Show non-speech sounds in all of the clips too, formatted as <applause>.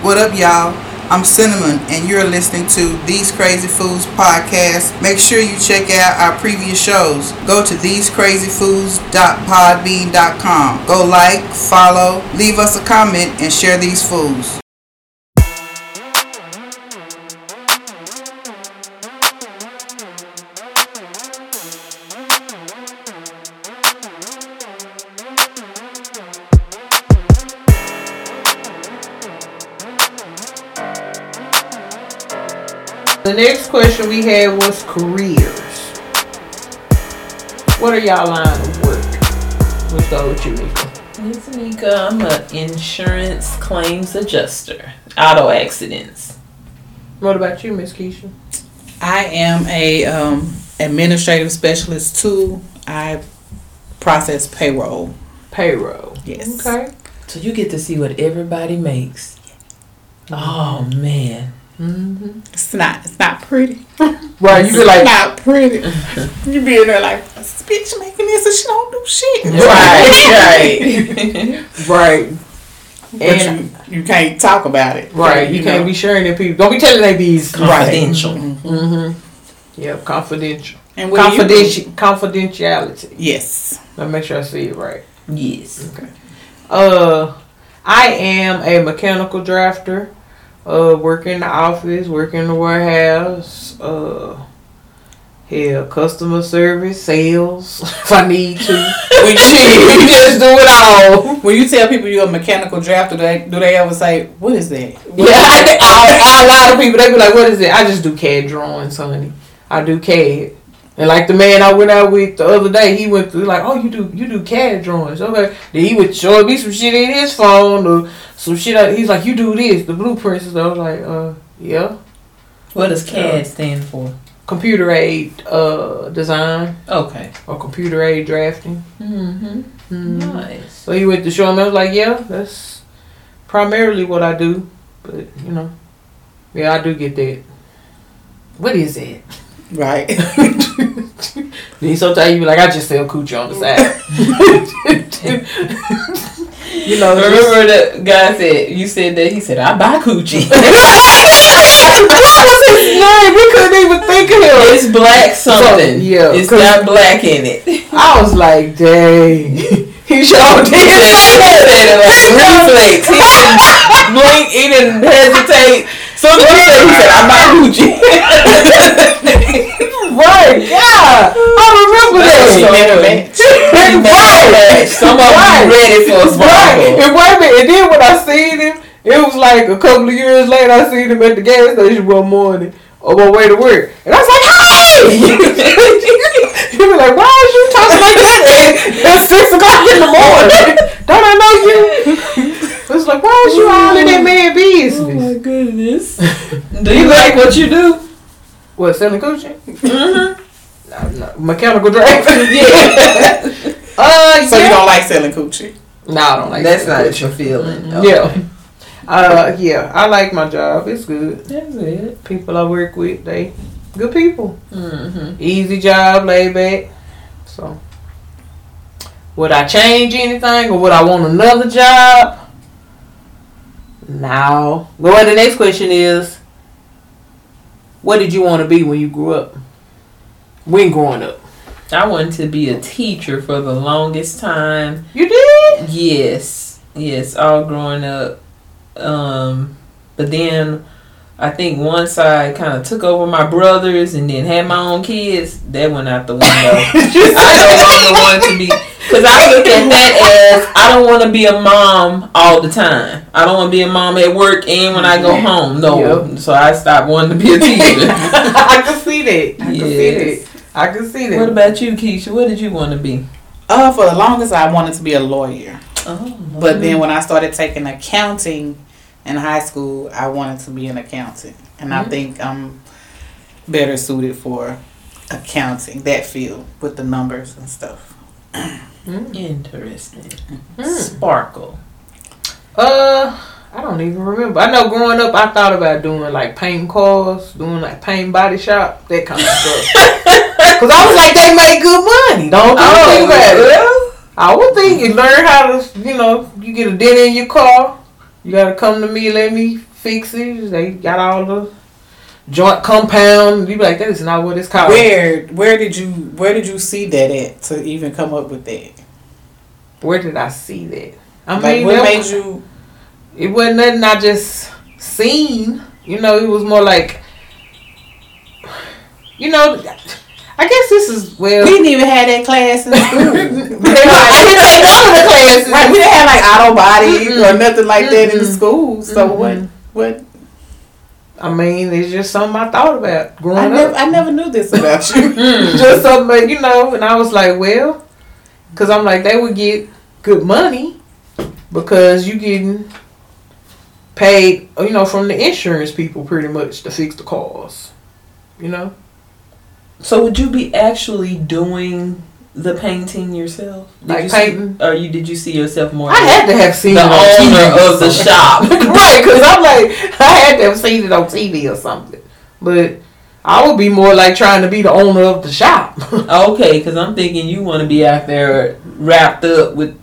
What up, y'all? I'm Cinnamon, and you're listening to These Crazy Fools podcast. Make sure you check out our previous shows. Go to thesecrazyfools.podbean.com. Go like, follow, leave us a comment, and share these foods. Next question we had was careers. What are y'all line of work? Let's go with you, Neka. It's Neka. I'm an insurance claims adjuster. Auto accidents. What about you, Miss Kysha? I am a um, administrative specialist too. I process payroll. Payroll. Yes. Okay. So you get to see what everybody makes. Oh man. Mm-hmm. It's not. It's not pretty. <laughs> Right. You It's be like, not pretty. <laughs> you be in there like this bitch making this and she don't do shit. Right. right. <laughs> right. But And you, you can't talk about it. right. You, can't know. be sharing it. People don't be telling they bees. Confidential. Mm-hmm. Yep. Confidential. And what do you do? Confidential. Confidentiality. Yes. Let me make sure I see it right. Yes. Okay. Uh, I am a mechanical drafter. Uh, work in the office, work in the warehouse. Uh, hell, customer service, sales, <laughs> if I need to. When you, Shit, <laughs> we just do it all. when you tell people you're a mechanical drafter, do they, do they ever say, "What is that?" <laughs> Yeah, I, I, a lot of people they be like, "What is it?" I just do CAD drawings, honey. I do CAD. And like the man I went out with the other day, he went through like, "Oh, you do you do CAD drawings, okay?" Then he would show me some shit in his phone or some shit. I- He's like, "You do this, the blueprints." And I was like, "Uh, yeah." What does CAD stand for? Computer aid uh design Okay. or computer aid drafting. Mm-hmm. mm-hmm. Nice. So he went to show him. I was like, "Yeah, that's primarily what I do." But you know, yeah, I do get that. What is it? Right. <laughs> Then sometimes you be like, I just sell coochie on the side. <laughs> <laughs> you know, Remember the guy said you said that he said I buy coochie. <laughs> what was his name? We couldn't even think of him. it's black something. yeah, It's got black in it. I was like, dang. He showed did He said it like reflex. He didn't blink. He didn't hesitate. So he said, he said, "I'm buy Gucci. <laughs> Right, yeah. I remember That's that. so Never met. right. Some of them be ready for a Right. sparkle. And wait a minute. And then when I seen him, it was like a couple of years later. I seen him at the gas station one morning on my way to work, and I was like, "Hey!" <laughs> he was like, "Why is you talking like that at, at six o'clock in the morning? Don't I know you?" I was like, "Why is you all in that man business?" Oh my goodness. <laughs> Do you like what you do? What selling coochie? Mm-hmm. <laughs> No, no. Mechanical drafting. <laughs> yeah. Uh, So yeah. you don't like selling coochie? No, I don't like That's selling not coochie. your feeling. Yeah. Uh, yeah, I like my job. It's good. That's it. People I work with, they good people. Mm-hmm. Easy job, laid back. So, would I change anything or would I want another job? No. Go on. The next question is, what did you want to be when you grew up? When growing up, I wanted to be a teacher for the longest time. you did. Yes, yes, all growing up. Um, but then I think once I kind of took over my brothers and then had my own kids, that went out the window. <laughs> I no longer want to be because I look at that as I don't want to be a mom all the time. I don't want to be a mom at work and when I go home. No, so I stopped wanting to be a teacher. <laughs> I can see that. I can see that. I can see that. what about you, Kysha? What did you want to be? Uh, for the longest, I wanted to be a lawyer. Oh, But then when I started taking accounting in high school, I wanted to be an accountant. And I Mhm. think I'm better suited for accounting, that field, with the numbers and stuff. Mm. interesting. Mm. Sparkle. Uh, I don't even remember. I know growing up, I thought about doing like paint cars, doing like paint body shop, that kind of stuff. <laughs> Cause I was like, they make good money. Don't you Oh, think about it? I would think you learn how to, you know, you get a dent in your car. You gotta come to me, let me fix it. They got all the joint compound. You be like, that is not what it's called. Where where did you where did you see that at to even come up with that? Where did I see that? I like mean, what made you it wasn't nothing I just seen. You know, it was more like, you know, I guess this is well. we didn't even have that class in <laughs> school. I didn't take none of the classes. right, we didn't have like auto body Mm-mm. or nothing like that in the school. So what Mm-mm. what I mean, it's just something I thought about growing I up. never I never knew this about you. <laughs> Mm. just something, you know. And I was like, well, because I'm like, they would get good money because you getting paid, you know, from the insurance people pretty much to fix the cars. You know, So would you be actually doing the painting yourself? Did Like you painting? See, or you did you see yourself more? I had to have seen the TV owner or of the shop. <laughs> right? Because I'm like, I had to have seen it on TV or something. But I would be more like trying to be the owner of the shop. <laughs> Okay, because I'm thinking you want to be out there wrapped up with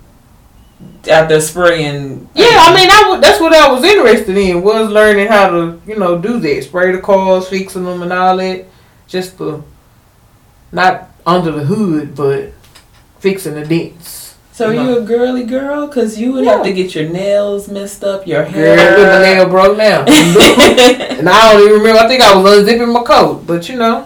out there spraying. Yeah, I mean, I would, that's what I was interested in was learning how to, you know, do that, spray the cars, fixing them, and all that. Just to not under the hood, but fixing the dents. So are No. you a girly girl? Because you would Yeah. have to get your nails messed up, your Girl, hair. with my nail broke down, <laughs> and I don't even remember. I think I was unzipping my coat, but you know,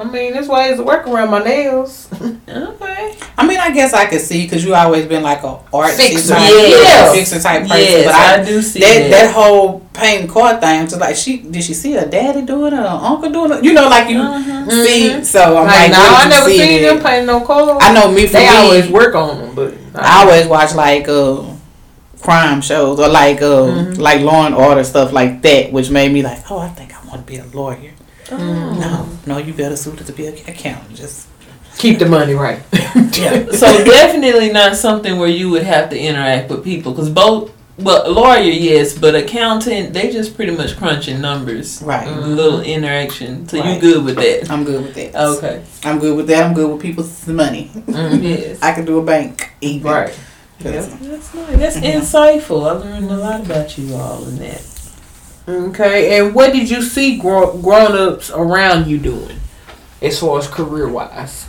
I mean, this way is to work around my nails. <laughs> okay. I mean, I guess I could see because you always been like a artsy Fixer. type, Yes. fixer type person. Yes, but I, I, do see that that. that whole paint car thing, just like she did she see her daddy doing it or her uncle doing it? You know, like you Mhm. see. So I'm Like, like, no, where I never see seen it? them painting no cars. I know me for they me. always work on them, but I always watch like uh crime shows or like uh Mhm. like Law and Order stuff like that, which made me like, oh, I think I want to be a lawyer. Oh. No, no, you better suit it to be an accountant. Just keep the money right. <laughs> yeah. so definitely not something where you would have to interact with people because both well lawyer yes but accountant they just pretty much crunching numbers Right. A little interaction so you good with that I'm good with that. okay I'm good with that. I'm good with people's money. Mm-hmm. <laughs> yes I can do a bank even. right. that's nice that's insightful I learned a lot about you all in that Okay, and what did you see grow, grown ups around you doing, as far as career wise?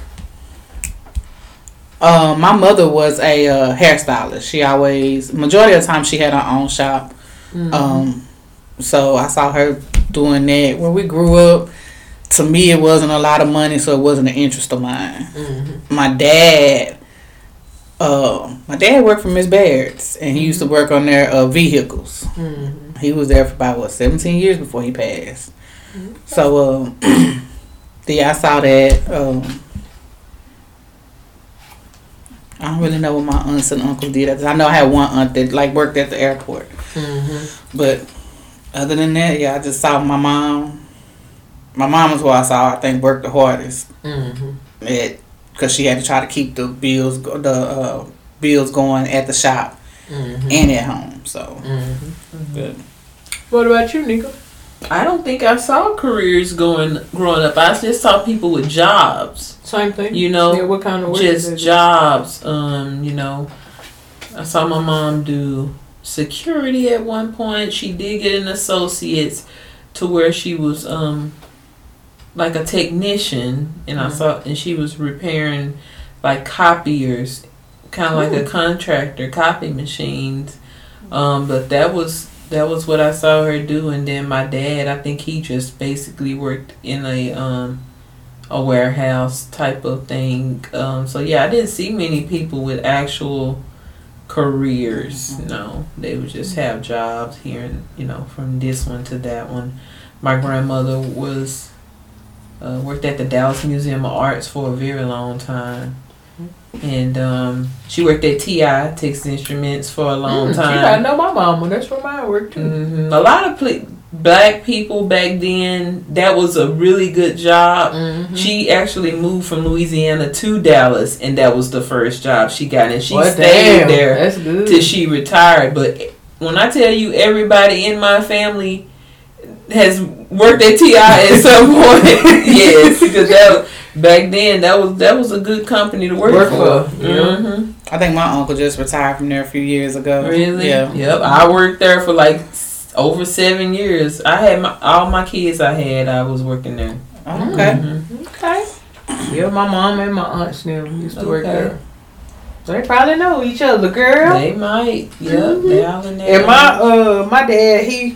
Um, my mother was a uh, hairstylist. She always, majority of the time, she had her own shop. Mm-hmm. Um, so I saw her doing that. When we grew up, to me, it wasn't a lot of money, so it wasn't an interest of mine. Mm-hmm. My dad, uh, my dad worked for Miss Baird's, and he used to work on their uh, vehicles. Mm-hmm. He was there for about what seventeen years before he passed. So, um, <clears throat> yeah, I saw that. Um, I don't really know what my aunts and uncles did. I know I had one aunt that like worked at the airport, Mm-hmm. but other than that, yeah, I just saw my mom. My mom was who I saw. I think worked the hardest Mm-hmm. at because she had to try to keep the bills the uh, bills going at the shop Mm-hmm. and at home. So, Mm-hmm. but What about you, Nico? I don't think I saw careers going growing up I just saw people with jobs Same thing. you know yeah, what kind of work? just jobs. Um, you know, I saw my mom do security at one point. She did get an associate's to where she was um like a technician, and I Mhm. saw and she was repairing like copiers, kind of like a contractor, copy machines. Um, but that was that was what I saw her do, and then my dad, I think he just basically worked in a um a warehouse type of thing. Um, so yeah, I didn't see many people with actual careers. No, they would just have jobs here, and you know, from this one to that one. My grandmother was uh, worked at the Dallas Museum of Arts for a very long time. And um, she worked at TI Texas Instruments for a long Mm, time. Gotta know my mama. That's where mine worked too. hmm A lot of pl- black people back then, that was a really good job. Mm-hmm. She actually moved from Louisiana to Dallas, and that was the first job she got, and she Well, stayed damn, there till she retired. But when I tell you, everybody in my family has worked at TI at some point. <laughs> yes, because that <laughs> back then that was that was a good company to work, Work for. for, yeah. hmm I think my uncle just retired from there a few years ago. Really? Yeah. Yep. I worked there for like over seven years. I had my all my kids. I had. I was working there. Okay. Mhm. Okay. Yeah, my mom and my aunts now used to work there. They probably know each other, girl. They might. Yep. Mhm. They all in there. And my uh my dad, he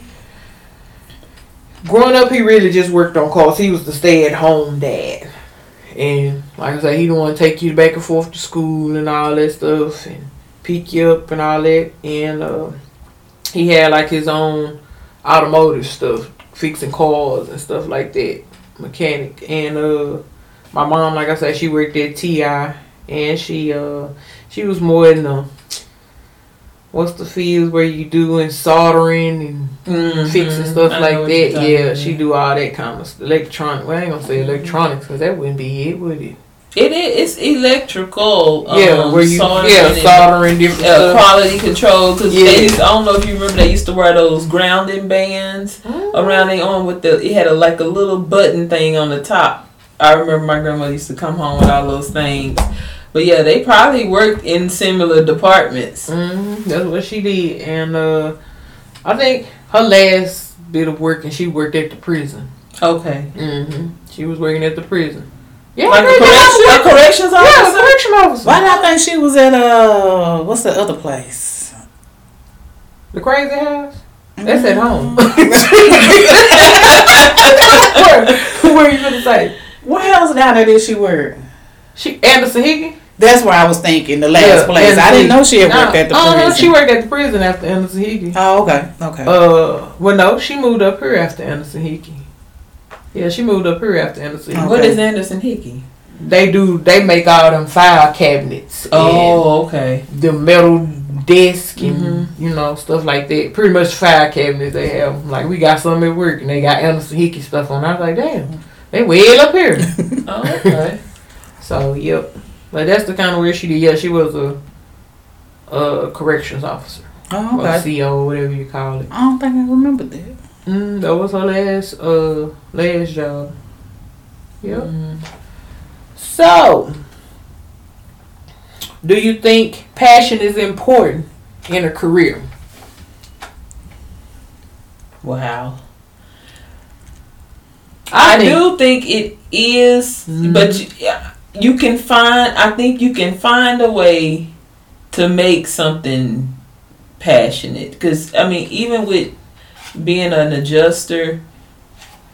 growing up he really just worked on calls. He was the stay at home dad. And like I said, he didn't want to take you back and forth to school and all that stuff and pick you up and all that. And uh, he had like his own automotive stuff, fixing cars and stuff like that, mechanic. And uh, my mom, like I said, she worked at TI and she uh she was more in the what's the fields where you doing soldering and Mhm. fixing stuff I like that. Yeah, about. she do all that kind of stuff. Electronic. Well, I ain't gonna say electronics because that wouldn't be it, would it? It is. It's electrical. yeah, um, where you soldering yeah soldering different uh, quality control because Yeah. they used, I don't know if you remember they used to wear those grounding bands around their arm with the it had a like a little button thing on the top. I remember my grandmother used to come home with all those things. But yeah, they probably worked in similar departments. hmm That's what she did, and uh, I think her last bit of work, and she worked at the prison. Okay. Mm-hmm. She was working at the prison. Yeah, Like a, correction, a corrections yeah, a officer? correction officer. Why did I think she was at uh what's the other place? The crazy house. That's at home. Mm-hmm. <laughs> where, where you gonna say? What else down there did she work? She Anderson Hickey. That's where I was thinking. The last Yeah, place. I didn't know she had worked Nah, at the uh-huh, prison. She worked at the prison after Anderson Hickey. oh, okay, okay. Uh, well, no, she moved up here after Anderson Hickey. Yeah, she moved up here after Anderson. Hickey. Oh. Okay. is Anderson Hickey? They do. They make all them file cabinets. Oh, okay. the metal desk and Mhm. you know stuff like that. Pretty much file cabinets they have. Like we got some at work and they got Anderson Hickey stuff on. I was like, damn, they way up here. <laughs> Oh, okay. so yep. But that's the kind of where she did. Yeah, she was a, a corrections officer. oh, or okay. CO, whatever you call it. I don't think I remember that. Mm, that was her last uh last job. Yep. Mm. So, do you think passion is important in a career? Wow. I I, think- do think it is, Mhm. but you, yeah, you can find. I think you can find a way to make something passionate. Because I mean, even with being an adjuster,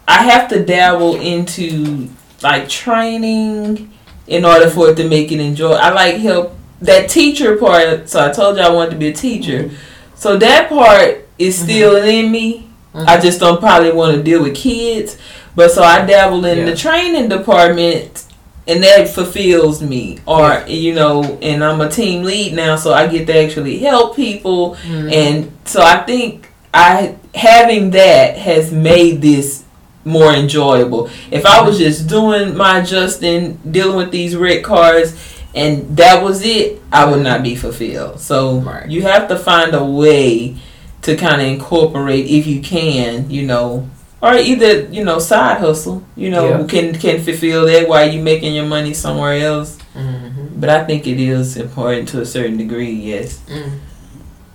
I have to dabble into like training in order for it to make it enjoy. I like help that teacher part. So I told you I wanted to be a teacher. Mm-hmm. So that part is mm-hmm. still in me. I mm-hmm. just don't probably want to deal with kids. But so I dabble in Yeah. the training department and that fulfills me. Or, you know, and I'm a team lead now, so I get to actually help people. Mhm. And so I think I having that has made this more enjoyable. If I was just doing my adjusting, dealing with these red cards, and that was it, I would not be fulfilled. So Right. you have to find a way to kind of incorporate, if you can, you know, or either you know side hustle, you know, Yeah. can can fulfill that while you making your money somewhere else. Mhm. But I think it is important to a certain degree. Yes. Mm.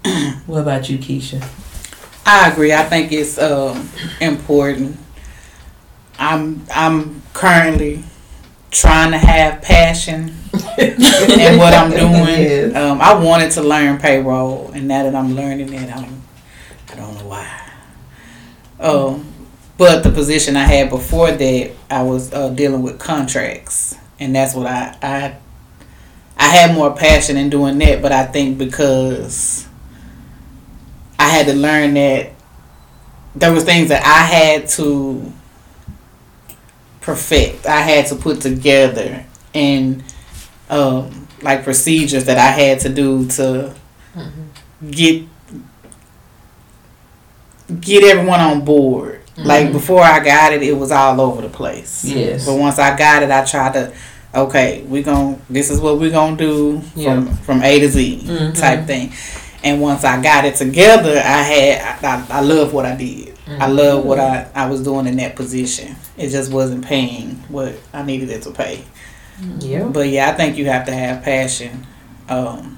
<clears throat> What about you, Kysha? I agree. I think it's um, important. I'm I'm currently trying to have passion in what I'm <laughs> doing. Yes. Um, I wanted to learn payroll, and now that I'm learning it, I'm I don't know why. Um, but the position I had before that, I was uh, dealing with contracts, and that's what I I I had more passion in doing that. But I think because I had to learn that there was things that I had to perfect. I had to put together and um, like procedures that I had to do to get get everyone on board. Like Mhm. before I got it, it was all over the place. Yes. But once I got it, I tried to, okay, we gon' this is what we're gonna do Yeah. from from A to Z Mhm. type thing. And once I got it together, I had I, I, I love what I did. I love what I, I was doing in that position. It just wasn't paying what I needed it to pay. Yeah. But yeah, I think you have to have passion. Um,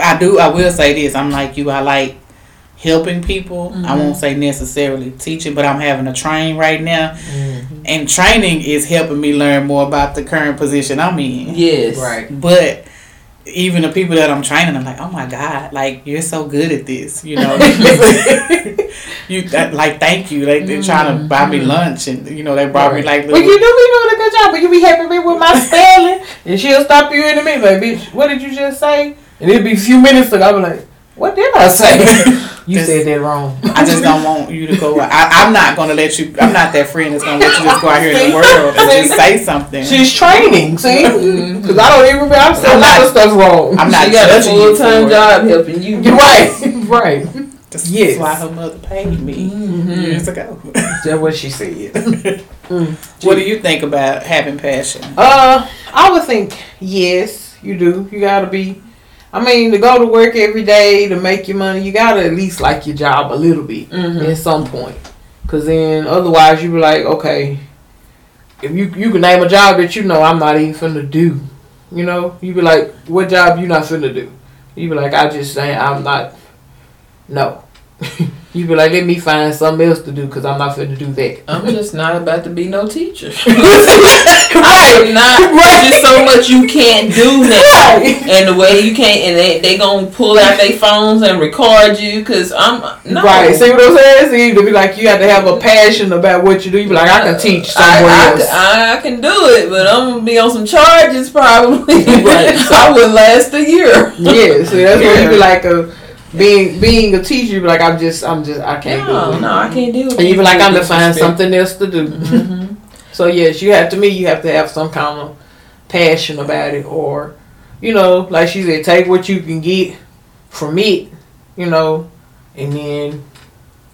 I do. I will say this. I'm like you. I like helping people. I Mhm. won't say necessarily teaching, but I'm having a train right now, and training is helping me learn more about the current position I'm in. Yes. Right. But even the people that I'm training, I'm like, oh my god, like you're so good at this, you know. <laughs> you like, thank you. Like they're trying to buy me lunch, and you know they brought me like Well, you do be doing a good job, but you be helping me with my spelling, and she'll stop you in a minute, like, bitch, what did you just say? And it'd be a few minutes ago, I'll be like, what did I say? <laughs> you Just- said that wrong. <laughs> I just don't want you to go. I, I'm not gonna let you. I'm not that friend that's gonna let you just go out here in the <laughs> world and just say something. She's training, see? <laughs> Because I don't even remember, I'm saying a I'm lot not- of stuff wrong. I'm not She got a judging full time job helping you. You're right, right. That's Yes. why her mother paid me Mhm. years ago. That's what she said. Mm. what do you think about having passion? Uh, I would think yes, you do. You gotta be. I mean, to go to work every day to make your money, you gotta at least like your job a little bit Mhm. at some point. Cause then otherwise you be like, okay, if you you can name a job that you know I'm not even finna do, you know, you be like, what job you not finna do? You be like, I just saying I'm not. No. <laughs> you be like, let me find something else to do because I'm not finna do that. I'm <laughs> just not about to be no teacher. <laughs> <laughs> right. I'm not. There's just so much you can't do now. Right. And the way you can't, and they they gonna pull out their phones and record you, cause I'm no. Right. See what I'm saying? See, to be like you have to have a passion about what you do. You be like, I can uh, teach somewhere I, else. I, I can do it, but I'm gonna be on some charges probably. Right. so I would last a year. yeah. See, that's where you be like a being being a teacher. You be like, I'm just, I'm just, I can't do No, it. no, I can't do it. And you be like, I'm going to find something else to do. hmm <laughs> So yes, you have to me. You have to have some kind of passion about it, or you know, like she said, take what you can get from it, you know, and then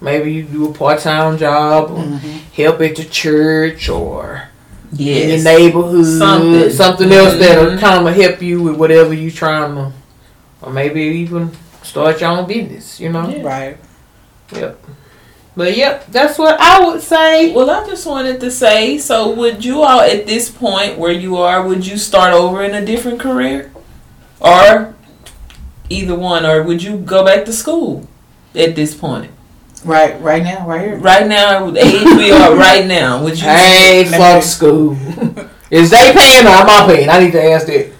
maybe you do a part time job or Mhm. help at the church or in Yes. your neighborhood, Something. something, else that'll Mhm. kind of help you with whatever you're trying to, or maybe even start your own business, you know. Yeah. Right. Yep. But yep, that's what I would say. Well, I just wanted to say, so would you all at this point where you are, would you start over in a different career, or either one, or would you go back to school at this point? Right. Right now. Right here. Right now, the age we are <laughs> right now, would you? Hey, fuck school. <laughs> Is they paying or am I paying? I need to ask that.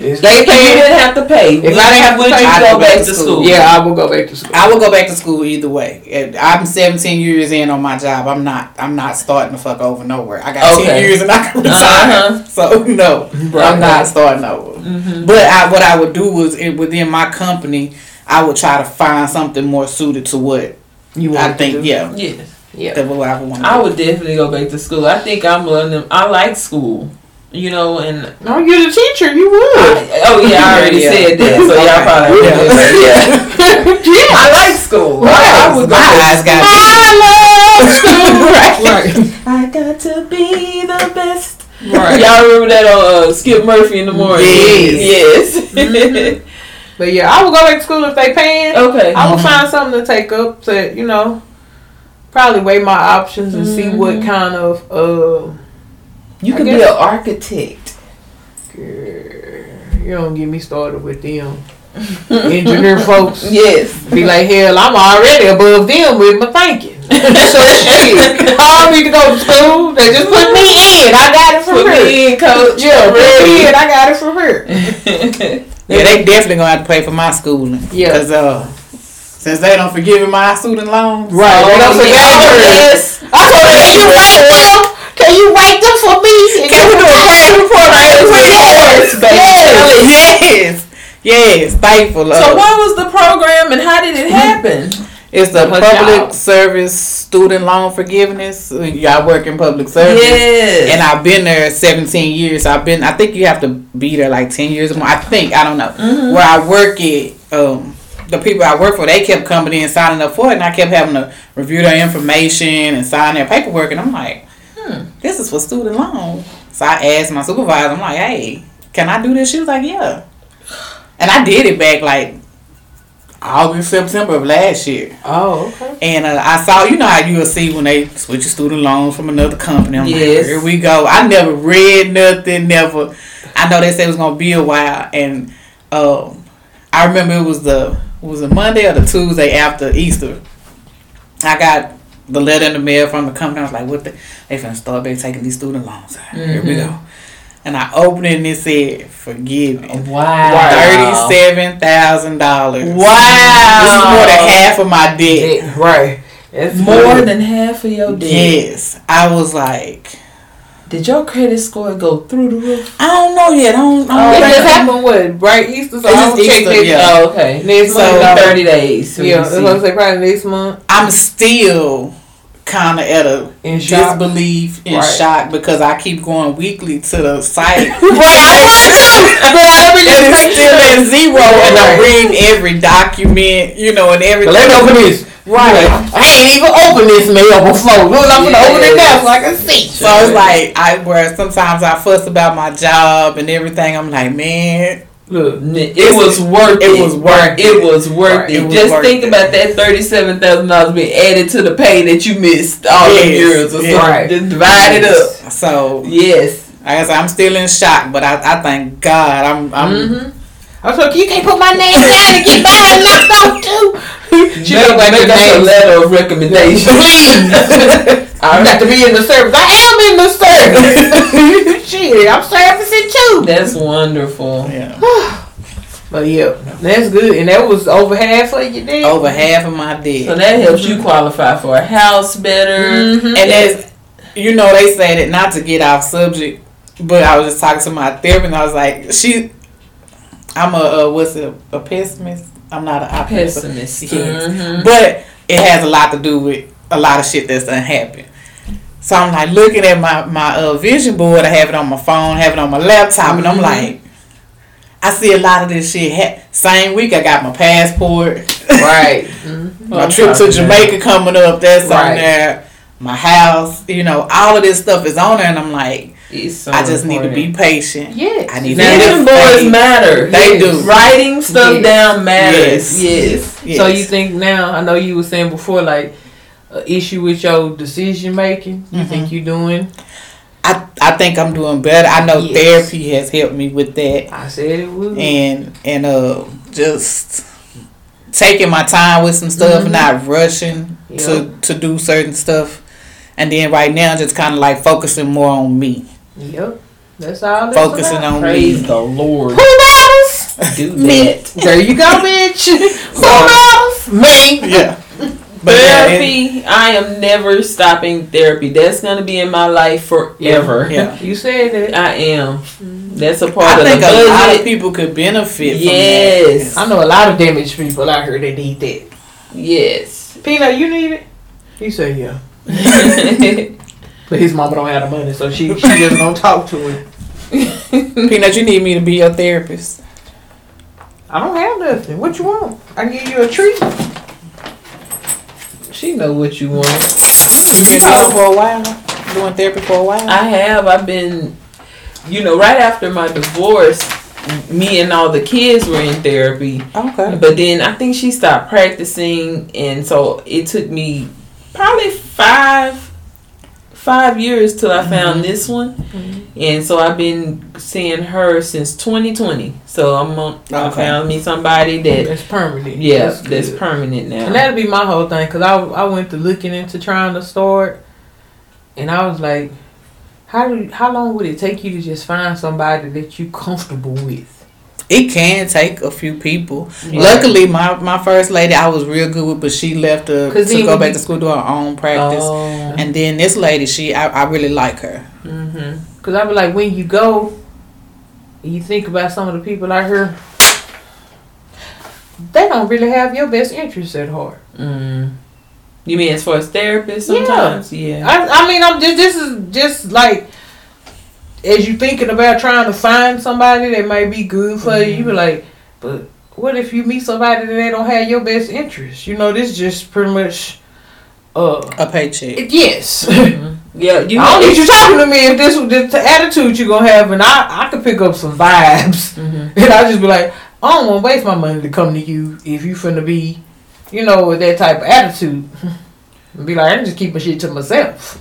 Is they If you didn't have to pay, If would, I didn't have to would pay, you I'd go back to school? Yeah, I will go back to school. I would go back to school either way. I'm 17 years in on my job. I'm not. I'm not starting to fuck over nowhere. I got Okay. 10 years and I can retire. Uh-huh. So no, Right. I'm not starting over. Mhm. But I, what I would do was in, within my company, I would try to find something more suited to what You I want to think. do? Yeah, Yes. Yeah. that what I would want. I would definitely go back to school. I think I'm learning. I like school, you know, and No, you're the teacher. You would. I, oh yeah, I already Yeah. said that. So y'all probably Yeah. yeah. <laughs> yeah. I like school. Right. I, I would go my back eyes got. I love school. <laughs> Right. I got to be the best. Right. Y'all remember that on uh, Skip Murphy in the morning? Yes. Yes. But yeah, I would go back to school if they paying. okay. I would Mhm. find something to take up to, you know, probably weigh my options and see what kind of uh You could be an architect. girl, you don't get me started with them <laughs> engineer folks. Yes. Be like, hell, I'm already above them with my thinking. <laughs> so shit, I don't need to go to school. They just put me in. I got it from Put her. me in, coach. Yeah, put me in. I got it from her. <laughs> Yeah, they definitely gonna have to pay for my schooling. Yeah. Cause uh, since they don't forgive my student loans, Right. they don't Oh, forget her. yes. I told her, can you write them? Can you write them for me? Can we do a credit report right Yes, baby. Yes. Yes, thankful. So uh, what was the program and how did it happen? It's the Her public job. service student loan forgiveness. Y'all work in public service. Yes. And I've been there 17 years. I've been, I think you have to be there like 10 years more. I think, I don't know. Mhm. Where I work at, um, the people I work for, they kept coming in and signing up for it, and I kept having to review their information and sign their paperwork. And I'm like, Hmm. this is for student loan. So I asked my supervisor, I'm like, hey, can I do this? She was like, yeah. And I did it back like August, September of last year. Oh, okay. And uh, I saw, you know how you'll see when they switch your student loans from another company. I'm Yes. like, here we go. I never read nothing, never. I know they said it was gonna be a while, and um, I remember it was the was it Monday or the Tuesday after Easter. I got the letter in the mail from the company. I was like, "What the? They finna start back taking these student loans. Here we go." Mm-hmm. And I opened it and it said, "Forgiven." Wow. Thirty-seven thousand dollars. Wow. This is more than half of my debt. Yeah, right. That's More good. than half of your debt. Yes, I was like, Did your credit score go through the roof? I don't know yet. I don't. I Oh, don't it think- just happened what right Easter, so It's I'll just check Easter, that yeah. Oh, okay. next So, month. So thirty days. So yeah, we that's see. what I say probably next month. I'm still kind of at a In shock. disbelief in Right. shock because I keep going weekly to the site. <laughs> Right, and it's still at zero, and I'm reading every document, you know, and everything. Let me open this. Right. I ain't even opened this mail before. Look, I'm gonna open it now so I can see. So it's like I where sometimes I fuss about my job and everything. I'm like, man, Look, It was worth it. It was worth It It was worth it. it was Just worth think it. about that thirty-seven thousand dollars being added to the pay that you missed all the years or yes. Right. Just divide it up. so Yes. I guess I'm still in shock, but I, I thank God I'm I'm Mm-hmm. I was like, you can't put my name down and get mine knocked off too. <laughs> She Make, look like make the us a letter of recommendation. <laughs> I'm got to be in the service. I am in the service. <laughs> Shit, I'm servicing too. That's wonderful. yeah, <sighs> But yeah, that's good. And that was over half of your day. over half of my debt. So that helps you qualify for a house better. Mhm. And that's, you know, they say that not to get off subject, but I was just talking to my therapist, and I was like, she, I'm a, uh, what's it, a pessimist? I'm not an optimist. Pessimist. Yes. Mhm. But it has a lot to do with a lot of shit that's done happened. So I'm like looking at my, my uh, vision board, I have it on my phone, have it on my laptop, and I'm Mhm. like, I see a lot of this shit. Ha- Same week, I got my passport. Right. <laughs> My I'm trip to Jamaica coming up, that's on there. My house, you know, all of this stuff is on there, and I'm like, It's so I just need to be patient. Yes. I need to Vision get boards matter. They Yes. do. Writing stuff Yes. down matters. Yes. Yes. Yes. So you think now? I know you were saying before, like, an issue with your decision making. You Mhm. think you're doing? I, I think I'm doing better. I know Yes. therapy has helped me with that. I said it would. and and uh just taking my time with some stuff, Mhm. not rushing Yeah. to to do certain stuff, and then right now just kind of like focusing more on me, Yep. That's all. That's focusing about. on Praise me. the Lord. Who knows? Do Me. that. There you go, bitch. <laughs> Who knows? Me. Yeah, but yeah, it- therapy, I am never stopping therapy. That's gonna be in my life forever. Yeah. You said it. I am. Mm-hmm. That's a part I of think the a lot of people could benefit. Yes. I know a lot of damaged people out here that need that. Yes. Peanut, you need it? He said yeah. <laughs> <laughs> But his mama don't have the money, so she she just don't <laughs> talk to him. Peanut, you need me to be your therapist. I don't have nothing. What you want? I can give you a treat. she know what you want. You been doing for a while, doing therapy for a while. I have. I've been, you know, right after my divorce, me and all the kids were in therapy. okay. But then I think she stopped practicing, and so it took me probably five five years till I found mm-hmm. this one, mm-hmm. and so I've been seeing her since 2020. So I'm on. I Okay. found me somebody that That's permanent. yeah, That's that's, permanent now. And that'd be my whole thing, cause I I went to looking into trying to start, and I was like, how do how long would it take you to just find somebody that you comfortable with? It can take a few people. Yeah. Luckily, my, my first lady I was real good with, but she left to, 'Cause to go back to school do her own practice. Oh. And then this lady, she I, I really like her. Mm-hmm. Cause I be like, when you go, you think about some of the people out here. They don't really have your best interests at heart. Mm. You mean as far as therapists Yeah. Yeah. I, I mean, I'm just this is just like as you thinking about trying to find somebody that might be good for you. You be like, but what if you meet somebody that they don't have your best interest? You know, this just pretty much. Uh, A paycheck. it- yes. Mhm. <laughs> Yeah. You I don't need you talking to me if this was the attitude you're gonna have, and I I could pick up some vibes, Mhm. <laughs> and I just be like, I don't want to waste my money to come to you if you finna be, you know, with that type of attitude. And <laughs> be like, I can just keep my shit to myself.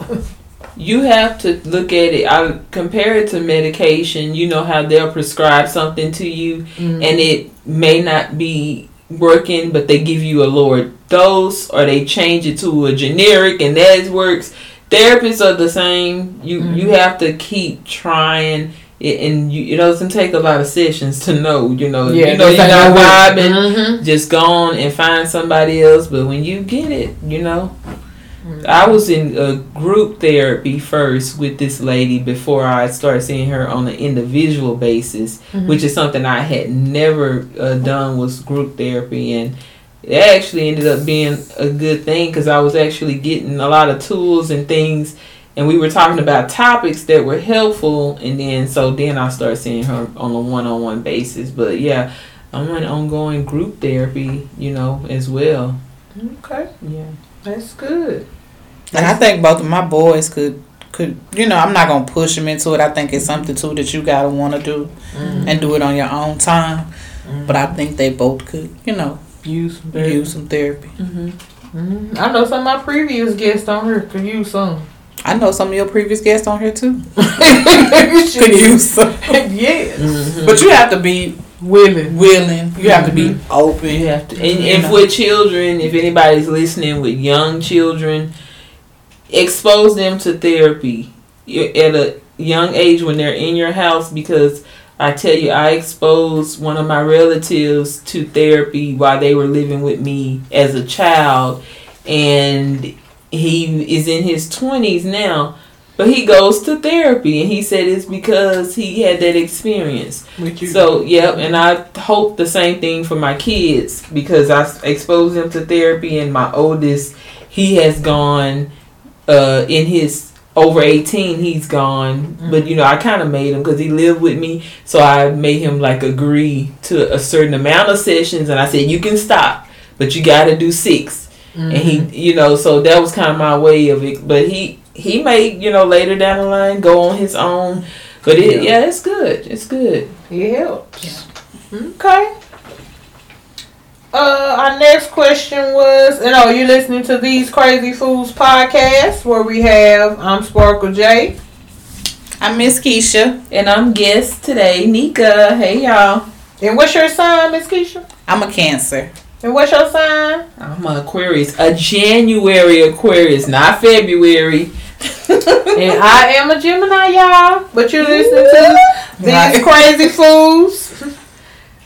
You have to look at it. I compare it to medication. You know how they'll prescribe something to you, Mm-hmm. and it may not be working, but they give you a lower dose, or they change it to a generic, and that works. Therapists are the same. You you have to keep trying. It, and you, it doesn't take a lot of sessions to know, you know, Yeah, you know you're not vibing, Mhm. just go on and find somebody else. But when you get it, you know, I was in a group therapy first with this lady before I started seeing her on an individual basis, which is something I had never uh, done was group therapy, and it actually ended up being a good thing because I was actually getting a lot of tools and things, and we were talking about topics that were helpful, and then so then I started seeing her on a one-on-one basis. But yeah, I'm in ongoing group therapy, you know, as well. Okay, Yeah. that's good. And I think both of my boys could could you know I'm not gonna push them into it. I think it's something too that you gotta want to do and do it on your own time. But I think they both could you know Use some use some therapy. Mm-hmm. Mhm. I know some of my previous guests on here could use some. I know some of your previous guests on here too <laughs> Shit. could use some. <laughs> yes. Mm-hmm. But you have to be Willing. willing. You have to be open. You have to, and, You and know. with children, if anybody's listening with young children, expose them to therapy You- at a young age when they're in your house. Because I tell you, I exposed one of my relatives to therapy while they were living with me as a child, and he is in his twenties now. But he goes to therapy, and he said it's because he had that experience. With you. So, yep, and I hope the same thing for my kids because I exposed them to therapy, and my oldest, he has gone uh, in his over 18, he's gone. But, you know, I kind of made him because he lived with me, so I made him like agree to a certain amount of sessions, and I said, You can stop, but you got to do 6 And he, you know, so that was kind of my way of it. But he, he may, you know, later down the line go on his own. But it, yeah, it's good. It's good. It helps. Okay. Uh, our next question was, and oh, you're listening to these Crazy Fools podcast where we have I'm Sparkle J. I'm miss Kysha. And I'm guest today, Neka. Hey y'all. And what's your sign, Miss Kysha? I'm a Cancer. And what's your sign? I'm a Aquarius, a January Aquarius, not February. <laughs> and I am a Gemini, y'all. But you're listening to these Crazy Fools.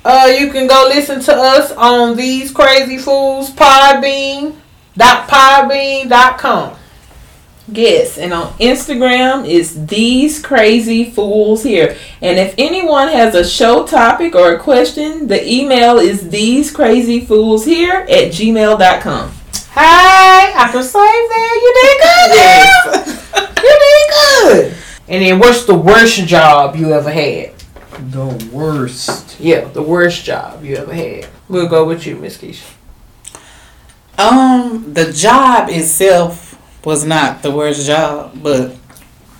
Uh, you can go listen to us on these Crazy Fools Podbean dot podbean dot com. Yes, and on Instagram is these crazy fools here. And if anyone has a show topic or a question, the email is these crazy fools here at gmail.com. Hey, I can save that. You did good, man. <laughs> You did good. And then, what's the worst job you ever had? The worst. Yeah, the worst job you ever had. We'll go with you, Miss Kysha. Um, the job itself was not the worst job, but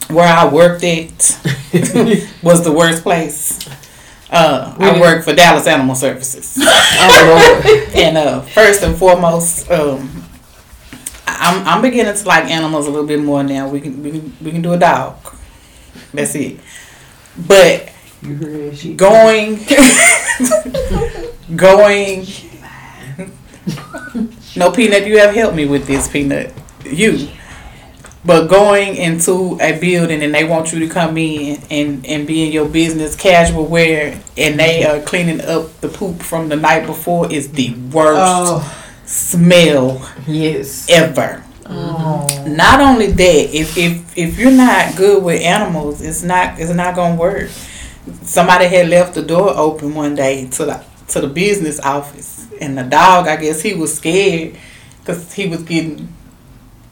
where I worked at <laughs> was the worst place. Uh, I Really? worked for Dallas Animal Services, <laughs> Oh Lord. and uh, first and foremost, um, I'm I'm beginning to like animals a little bit more now. We can we can, we can do a dog. That's it. But You heard she going. <laughs> Going. No peanut you have helped me with this peanut. You. But going into a building and they want you to come in and and be in your business casual wear and they are cleaning up the poop from the night before is the worst Oh. smell yes. ever. Oh. not only that, if if if you're not good with animals, it's not it's not gonna work. Somebody had left the door open one day to the to the business office, and the dog, I guess he was scared because he was getting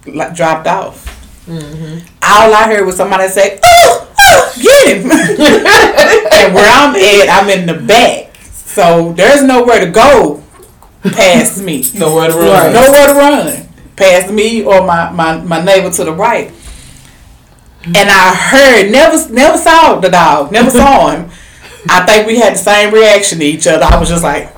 like dropped off. Mm-hmm. All I heard was somebody say, "Oh, oh get him!" <laughs> and where I'm at, I'm in the back, so there's nowhere to go past me. Nowhere to run. Right. Nowhere to run past me or my, my, my neighbor to the right. And I heard, never never saw the dog, never saw him. I think we had the same reaction to each other. I was just like,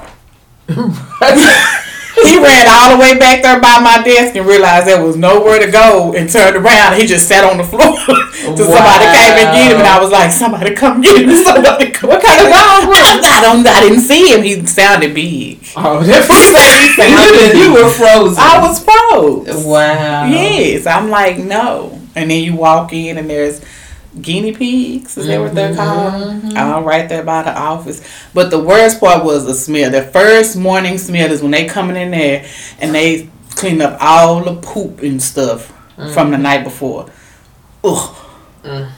<laughs> he ran all the way back there by my desk and realized there was nowhere to go and turned around. He just sat on the floor <laughs> till somebody came and get him. And I was like, somebody come get him. <laughs> Somebody come What kind of dog was it? I don't. I didn't see him. He sounded big. Oh, that's what he said. He you, sounded you were frozen. I was froze. Wow. Yes, I'm like no. And then you walk in and there's guinea pigs. Is that what they're mm-hmm. called? Mm-hmm. All right there by the office. But the worst part was the smell. The first morning smell is when they coming in there and they clean up all the poop and stuff from the mm-hmm. night before. Ugh. Mm.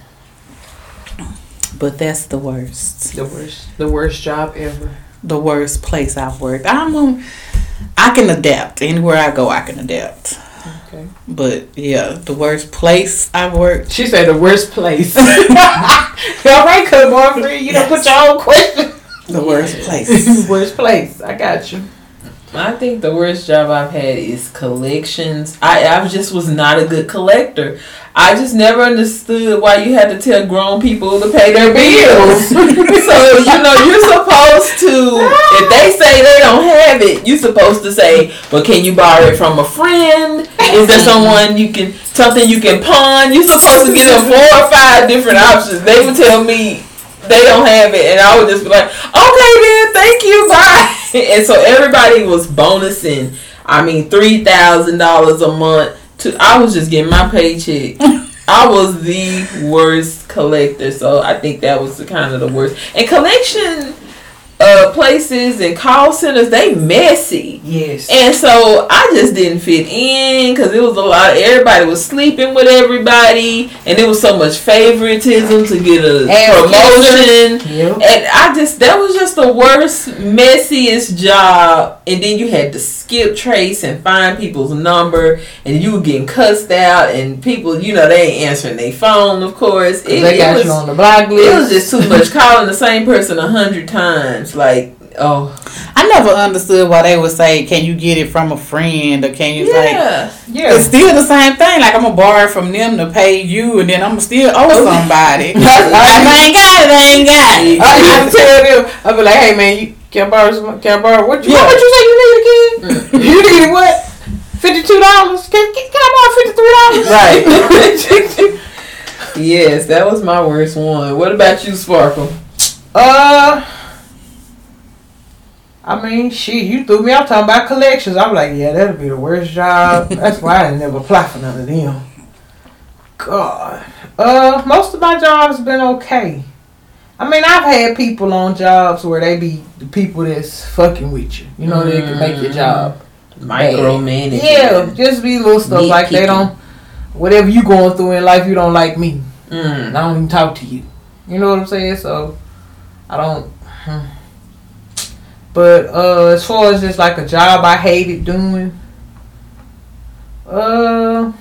But that's the worst. The worst, the worst job ever. The worst place I've worked. I'm I can adapt. Anywhere I go I can adapt. Okay. But yeah, the worst place I've worked. She said the worst place. <laughs> <laughs> All right, cuz boyfriend, you don't put your own question. The worst place. <laughs> worst place. I got you. I think the worst job I've had is collections. I, I just was not a good collector. I just never understood why you had to tell grown people to pay their bills. <laughs> so you know you're supposed to. If they say they don't have it, you're supposed to say, "But can you borrow it from a friend? Is there someone you can something you can pawn?" You're supposed to give them four or five different options. They would tell me they don't have it, and I would just be like, "Okay, then, thank you, bye." <laughs> And so everybody was bonusing. I mean, three thousand dollars a month. To I was just getting my paycheck. <laughs> I was the worst collector, so I think that was the kind of the worst. And collection uh, places and call centers, they messy. Yes. And so I just didn't fit in because it was a lot. Everybody was sleeping with everybody, and it was so much favoritism to get a And promotion. Yep. And I just that was just the worst, messiest job. And then you had to skip trace and find people's number, and you were getting cussed out, and people, you know, they ain't answering their phone. Of course, it, they it got was you on the block list. it was just too much <laughs> calling the same person a hundred times. Like, oh I never understood why they would say, "Can you get it from a friend?" or "Can you like?" yeah, yeah. It's still the same thing. Like I'm gonna borrow from them to pay you, and then I'm gonna still owe <laughs> somebody. <laughs> I ain't got it, I ain't got it. <laughs> I used to tell them, I be like, hey man, you can I borrow some, can I borrow what you, Yeah. what you say you need again? you needed what? Fifty-two dollars? Can, can, can I borrow fifty-three dollars? right. yes, that was my worst one. What about you, Sparkle? Uh, I mean, shit, you threw me out talking about collections. I'm like, yeah, that'll be the worst job. <laughs> That's why I didn't never apply for none of them. God. Uh, most of my jobs been okay. I mean, I've had people on jobs where they be the people that's fucking with you. You know, they can make your job. micromanage. Yeah, just be little stuff like they don't. Whatever you going through in life, you don't like me. Mm. I don't even talk to you. You know what I'm saying? So I don't. But uh, as far as just like a job I hated doing, uh,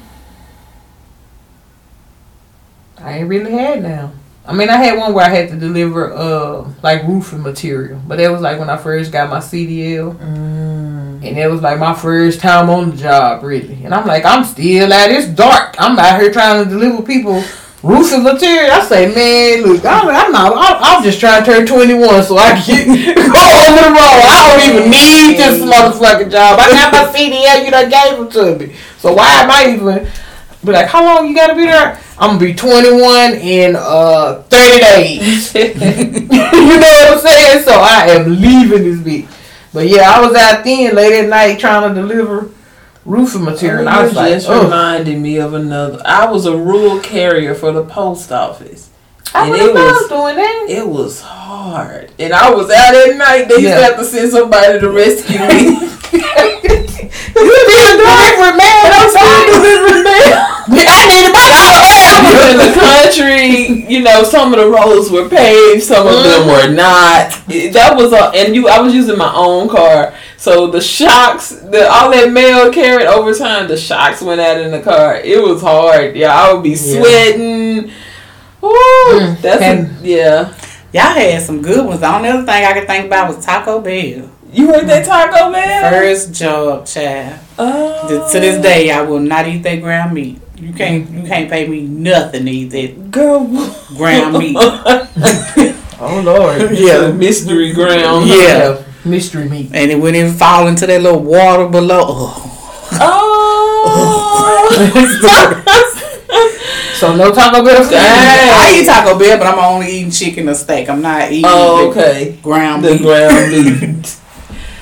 I ain't really had now. I mean, I had one where I had to deliver uh like roofing material, but that was like when I first got my CDL, Mm. and it was like my first time on the job really. And I'm like, I'm still at it's dark. I'm out here trying to deliver people roofing material. I say, man, look, I'm, I'm not. I'm, I'm just trying to turn 21 so I can <laughs> go on the road. I don't even need this motherfucking job. I got my CDL. You done gave it to me. So why am I even? Be like, how long you gotta be there? I'm gonna be 21 in uh 30 days. <laughs> you know what I'm saying? So I am leaving this bitch. But yeah, I was out then late at night trying to deliver roofing material. and I was you like, just oh, reminded me of another. I was a rural carrier for the post office. I and would it was- doing that. It was hard, and I was out at night. They used to have to send somebody to rescue me. <laughs> <laughs> You still delivering mail? I'm still delivering mail. I in the <laughs> country, you know, some of the roads were paved, some of them were mm-hmm. not. That was a, and you, I was using my own car, so the shocks, the all that mail carried over time, the shocks went out in the car. It was hard. Yeah, I would be sweating. Ooh, mm, that's a, yeah. Y'all had some good ones. The only other thing I could think about was Taco Bell. You heard that Taco Bell? First job, child. Oh. To to this day, I will not eat that ground meat. You can't you can't pay me nothing to eat that girl. ground meat. Oh Lord. yeah, mystery ground. Yeah. Mystery meat. and it wouldn't fall into that little water below. Oh. oh. <laughs> So no Taco Bell. Dang. I eat Taco Bell, but I'm only eating chicken or steak. I'm not eating oh, the okay. ground The beef. ground beef. <laughs>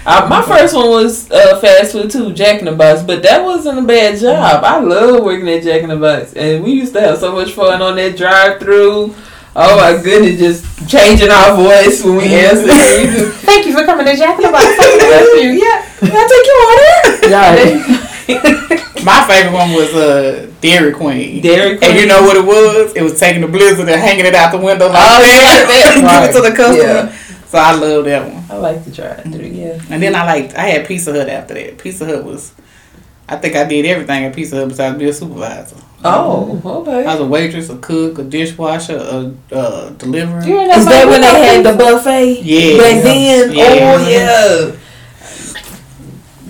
Uh, my first one was uh, fast food too, Jack in the Box, but that wasn't a bad job. I love working at Jack in the Box, and we used to have so much fun on that drive-through. Oh my goodness, just changing our voice when we answer. Just- <laughs> Thank you for coming to Jack in the Box. Thank you. yeah, can I take your order? Yeah. <laughs> My favorite one was uh, Dairy Queen. Dairy Queen. And you know what it was? It was taking the blizzard and hanging it out the window like Oh, that. yeah, <laughs> Give that- it to the customer. Yeah. So I love that one. I like the drive-through. Yeah. And then I liked I had Pizza Hut after that. Pizza Hut was I think I did everything at Pizza Hut besides be a supervisor. Oh, okay. I was a waitress, a cook, a dishwasher, a uh, deliverer. You ain't Is that when they had the buffet? Yeah. Back then? Yeah. Oh, yeah.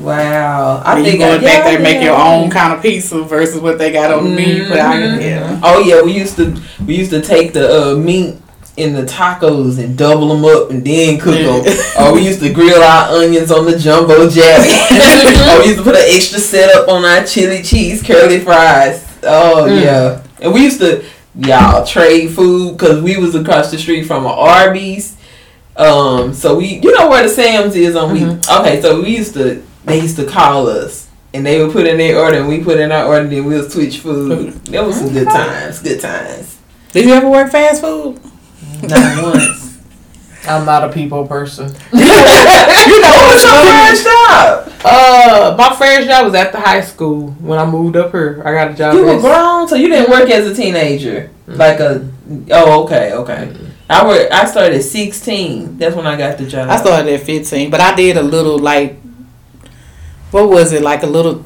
Wow. I And you think going I, back yeah, there and make your own kind of pizza versus what they got on the menu. But I, yeah. Oh yeah, we used to we used to take the uh, meat in the tacos and double them up and then cook them. or we used to grill our onions on the jumbo jet. or <laughs> we used to put an extra setup on our chili cheese curly fries. Oh Mm. yeah, and we used to y'all trade food because we was across the street from a Arby's. Um, so we, you know where the Sam's is on we. Okay, so we used to, they used to call us, and they would put in their order, and we put in our order, and then we'll switch food. That was some good times. Good times. Did you ever work fast food? Not once. I'm not a people person. <laughs> you know what was your first job? Uh, my first job was at the high school when I moved up here. I got a job. You were grown, so you didn't work as a teenager, like a. Oh, okay, okay. I work. I started at sixteen. That's when I got the job. I started at 15, but I did a little like, what was it, like a little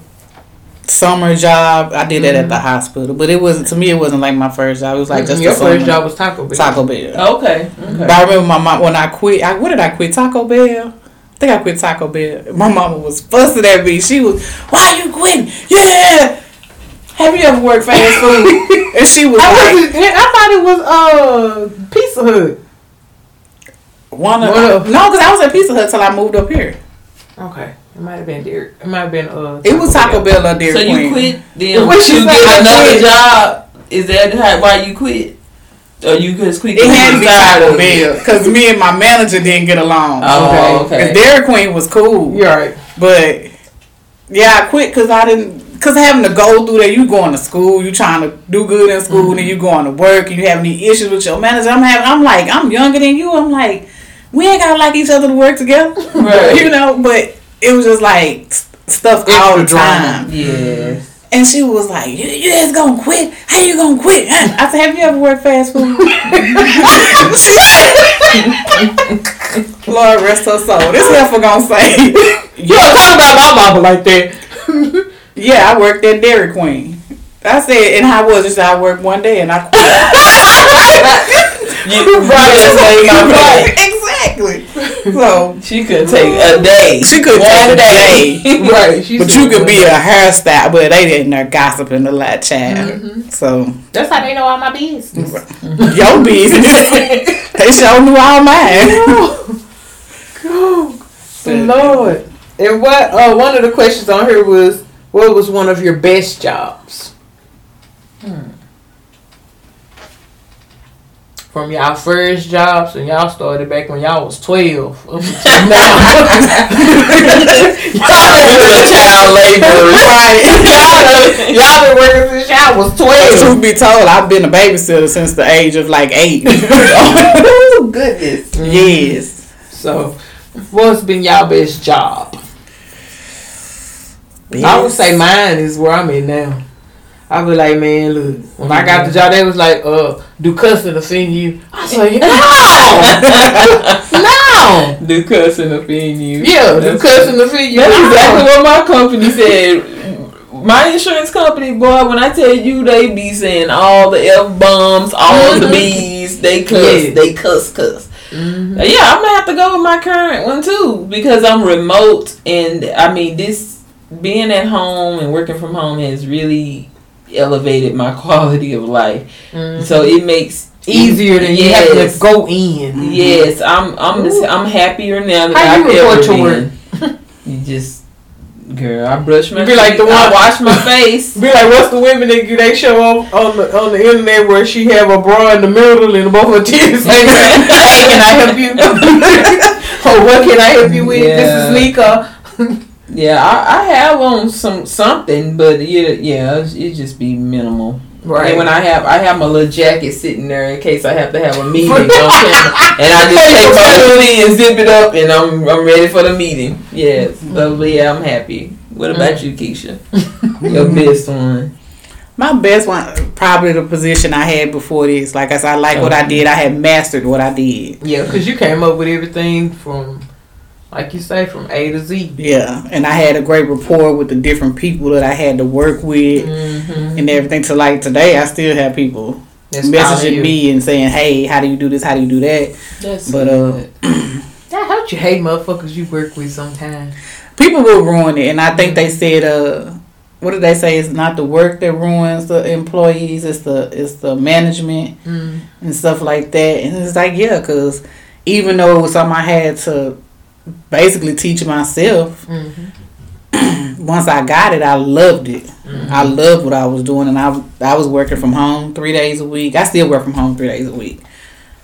summer job. I did that at the hospital, but it wasn't, to me, it wasn't like my first job. It was like just your first job was Taco Bell. Taco Bell. Okay. okay. But I remember my mom, when I quit, I, what did I quit? Taco Bell? I think I quit Taco Bell. My mama was fussing at me. She was, why you quitting? Yeah! Have you ever worked fast food? <laughs> and she was I, like, was, I thought it was uh Pizza Hut. one of, What up? no, because I was at Pizza Hut till I moved up here. Okay, it might have been Derek. It might have been uh. It was Taco Bell or Dairy So you Queen. quit then? What What you you say? get I another quit. job? Is that why you quit? Or you just quit? It had to be Taco? Bell because me and my manager didn't get along. Oh, okay. And Dairy Queen was cool, You're right. but yeah, I quit because I didn't. Cause having to go through that, you going to school, you trying to do good in school, and then you going to work, and you having any issues with your manager. I'm having, I'm like, I'm younger than you. I'm like, we ain't gotta like each other to work together, Right. <laughs> you know. But it was just like stuff all the drama. time. Yes. And she was like, you, you just gonna quit? How you gonna quit? I said, have you ever worked fast food? <laughs> Lord rest her soul. This heifer gonna say, You don't talk about my mama like that. yeah, I worked at Dairy Queen. I said, and how was it? I worked one day and I quit. <laughs> <laughs> You right. Right, exactly. <laughs> So She could take a day. she could One take a day. day. <laughs> right. She But you could be day. a hairstyle, but they didn't know gossiping a lot, child. Mm-hmm. So That's how they know all my business. Mm-hmm. your business. <laughs> they sure knew all mine. Go Lord. And what? Uh, one of the questions on here was, what was one of your best jobs? Hmm. From y'all first jobs, and y'all started back when y'all was twelve. <laughs> up until now. child labor. y'all, y'all been working since y'all was twelve. Truth be told, I've been a babysitter since the age of like eight. <laughs> oh goodness. yes. So, what's been y'all best job? I would say mine is where I'm at now. I be like, man, look, when I got the job, they was like, uh, do cussing offend you? I was like, no, <laughs> no. Do cussing offend you? Yeah, do That's- cussing offend you? That's No. exactly what my company said. My insurance company, boy, when I tell you they be saying all the F bombs, all the B's, they cuss, Yeah. they cuss, cuss. Uh, Yeah, I'm gonna have to go with my current one too because I'm remote and I mean this being at home and working from home has really elevated my <laughs> quality of life. Mhm. So it makes easier than you have Yes. to go in. Yes, I'm. I'm. Just, I'm happier now than How you I've report ever to been. <laughs> You just, girl, I brush my. You be like teeth, the I one- wash my <laughs> face. Be like, what's the women that they show up on the on the internet where she have a bra in the middle and both her titties hanging? Hey, can I help you? or what can I help you with? Yeah. This is Neka. Yeah, I, I have on some something, but yeah, yeah, it it just be minimal. Right. And when I have, I have my little jacket sitting there in case I have to have a meeting on camera, <laughs> and I just take my hoodie and zip it up, and I'm I'm ready for the meeting. Yes, so but mm-hmm. yeah, I'm happy. What about mm-hmm. you, Kysha? <laughs> Your best one? My best one, probably the position I had before this. Like I said, I like what I did. I had mastered what I did. yeah, because you came up with everything from, like you say, from A to Z. Yeah, and I had a great rapport with the different people that I had to work with Mm-hmm. and everything. To like today, I still have people That's messaging me and saying, "Hey, how do you do this? How do you do that?" That's But, uh. That <clears throat> hurt you hate motherfuckers you work with sometimes. People will ruin it, and I think they said, "Uh, what did they say? It's not the work that ruins the employees; it's the it's the management Mm. and stuff like that." And it's like, yeah, because even though it was something I had to basically teach myself, Mm-hmm. <clears throat> once I got it, I loved it. I loved what I was doing, and I I was working from home three days a week. I still work from home three days a week,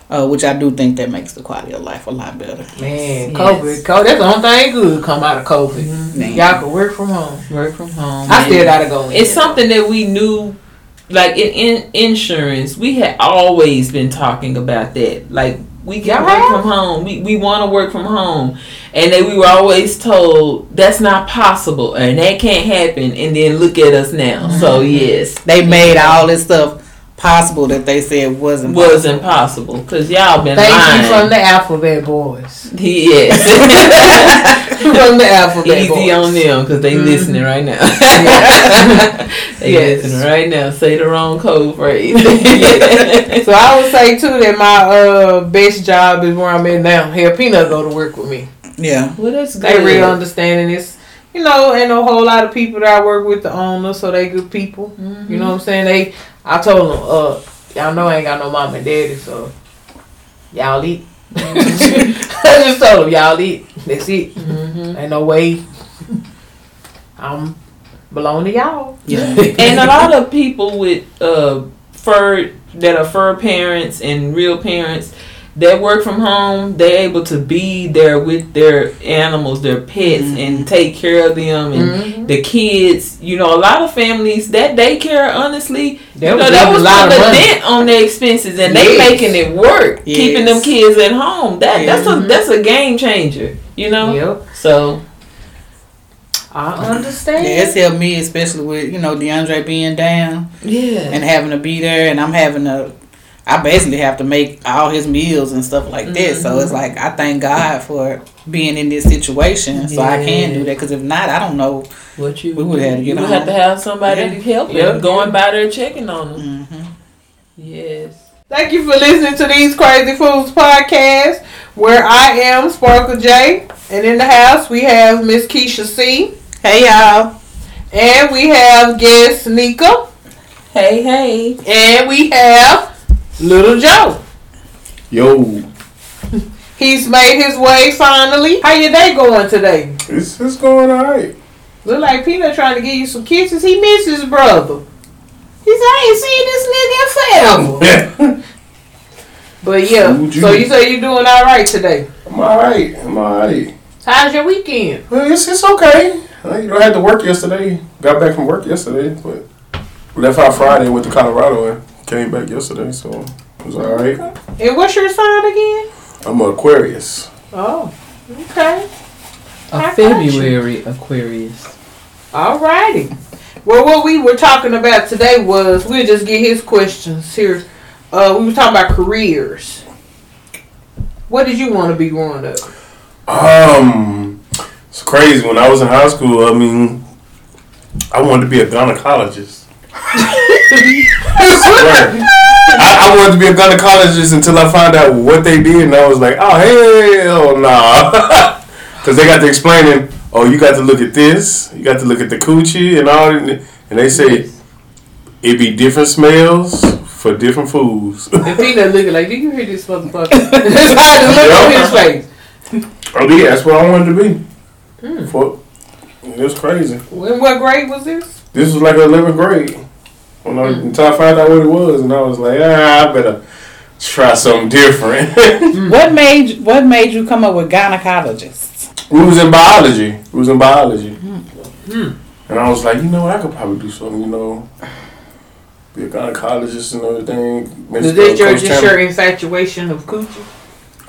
uh, which I do think that makes the quality of life a lot better. Man, Yes. COVID, COVID, that's the only thing good come out of COVID. Man. Y'all can work from home. Work from home. I still gotta go in. It's something that we knew, like in, in insurance, we had always been talking about that. Like we can work from home. We we want to work from home, and then we were always told that's not possible and that can't happen. And then look at us now. So Mm-hmm. yes, They made all this stuff possible that they said wasn't. was impossible because y'all been Thank lying. you from the Alphabet Boys. He yes. <laughs> from the Alphabet Easy Boys. on them because they Mhm. listening right now. <laughs> they Yes. listening right now. Say the wrong code phrase. yeah. <laughs> So I would say too that my uh best job is where I'm at now. Hell, Peanut go to work with me. Yeah, well, that's good. They really understanding this. You know, ain't a whole lot of people that I work with the owner, so they good people. You know what I'm saying? They, I told them, uh, y'all know I ain't got no mom and daddy, so y'all eat. <laughs> I just told them y'all eat. That's it. Mhm. Ain't no way. I'm belong to y'all. yeah. <laughs> and a lot of people with uh fur that are fur parents and real parents that work from home they're able to be there with their animals their pets and take care of them and Mhm. the kids you know a lot of families that daycare honestly That you was know, that a was lot of putting a dent on their expenses and they Yes. making it work keeping them kids at home that that's a Mhm. that's a game changer you know Yep. so I understand. Yeah, it's helped me, especially with you know DeAndre being down yeah and having to be there, and I'm having to. I basically have to make all his meals and stuff like that. So Mm-hmm. it's like I thank God for being in this situation, so I can do that. Because if not, I don't know. What you We would have to you get would have to have somebody Yeah. to help Yeah. them, going by there checking on them. hmm Yes. Thank you for listening to these Crazy Fools podcast, where I am Sparkle J, and in the house we have Miss Kysha C, Hey y'all. and we have guest Neka, Hey, hey. and we have Little Joe. Yo, <laughs> He's made his way finally. How your day going today? it's it's going alright. Look like Peanut trying to give you some kisses. He misses his brother. He said, I ain't seen this nigga in forever. <laughs> But yeah, you. so you say you're doing all right today. I'm alright. I'm alright. How's your weekend? Well, it's it's okay. Uh, You know, I had to work yesterday. Got back from work yesterday, but left out Friday. Went to Colorado and came back yesterday, so it was alright. And what's your sign again? I'm an Aquarius. Oh, okay. A I got February Aquarius. Alrighty. Well, what we were talking about today was we'll just get his questions here. Uh, we were talking about careers. What did you want to be growing up? Um, it's crazy. When I was in high school, I mean, I wanted to be a gynecologist. I. I, I wanted to be a gynecologist until I found out what they did, and I was like, oh hell no, <laughs> because they got to explaining. Oh, you got to look at this. You got to look at the coochie and all, and they say it be different smells for different foods. And <laughs> Peanut looking like, did you hear this motherfucker? That's how the look on his face. oh yeah, that's what I wanted to be. Hmm. For it was crazy. When what grade was this? This was like 11th grade. When I. Until I found out what it was, and I was like, ah, I better try something different. <laughs> What made What made you come up with gynecologists? we was in biology. We was in biology. Hmm. And I was like, you know what, I could probably do something, you know, be a gynecologist and everything. Was this your just your infatuation of coochie?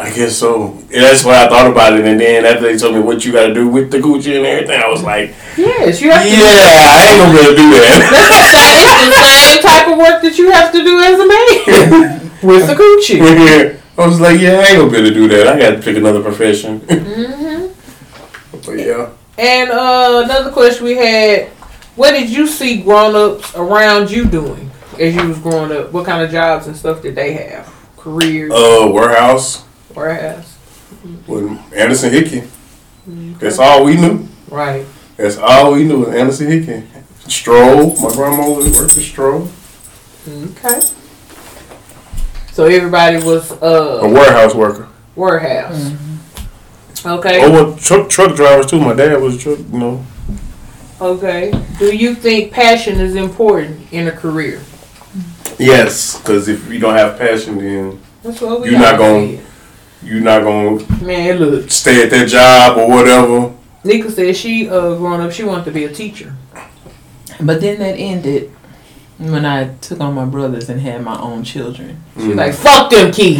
I guess so. Yeah, that's why I thought about it. And then after they told me what you got to do with the Gucci and everything, I was like, Yes, you have to. yeah, I ain't gonna to do that. <laughs> It's <laughs> the same type of work that you have to do as a man <laughs> with the Gucci. I was like, yeah, I ain't gonna be able to do that. I got to pick another profession. hmm but yeah. And uh, another question we had: What did you see grown-ups around you doing as you was growing up? What kind of jobs and stuff did they have? Careers, Uh, warehouse warehouse. with Anderson Hickey. Mm-hmm. That's all we knew. Right. That's all we knew was Anderson Hickey. Stroll. My grandma was worked at Stroll. Mm-hmm. Okay. So everybody was uh, A uh warehouse worker. warehouse. Mm-hmm. Okay. Oh, well, truck truck drivers too. My dad was a truck. You know. Okay. Do you think passion is important in a career? Yes, because if you don't have passion, then That's what we You're not gonna- you're not gonna. Man, look. stay at that job or whatever. Neka said she uh growing up she wanted to be a teacher. But then that ended when I took on my brothers and had my own children. She's Mm. like, fuck them kids.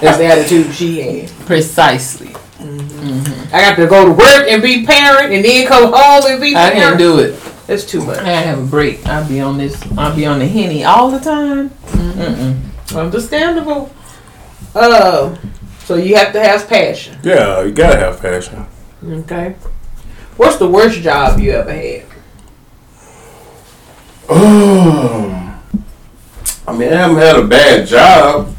That's the attitude she had. Precisely. I got to go to work and be parent and then come home and be I parent. I can't do it. That's too much. gotta have a break. I'll be on this. I'll be on the henny all the time. Mm-mm. Understandable. Uh, so you have to have passion. Yeah, you gotta have passion. Okay. What's the worst job you ever had? Um, I mean, I haven't had a bad job.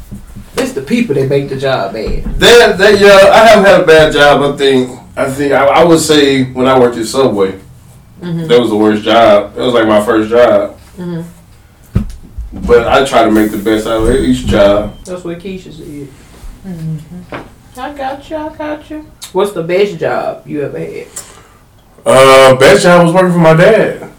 It's the people that make the job bad. That that yeah, I haven't had a bad job. I think I think I, I would say when I worked at Subway, Mhm. that was the worst job. That was like my first job. Mhm. But I try to make the best out of each job. That's what Kysha said. I got you. I got you. What's the best job you ever had? Uh, best job was working for my dad,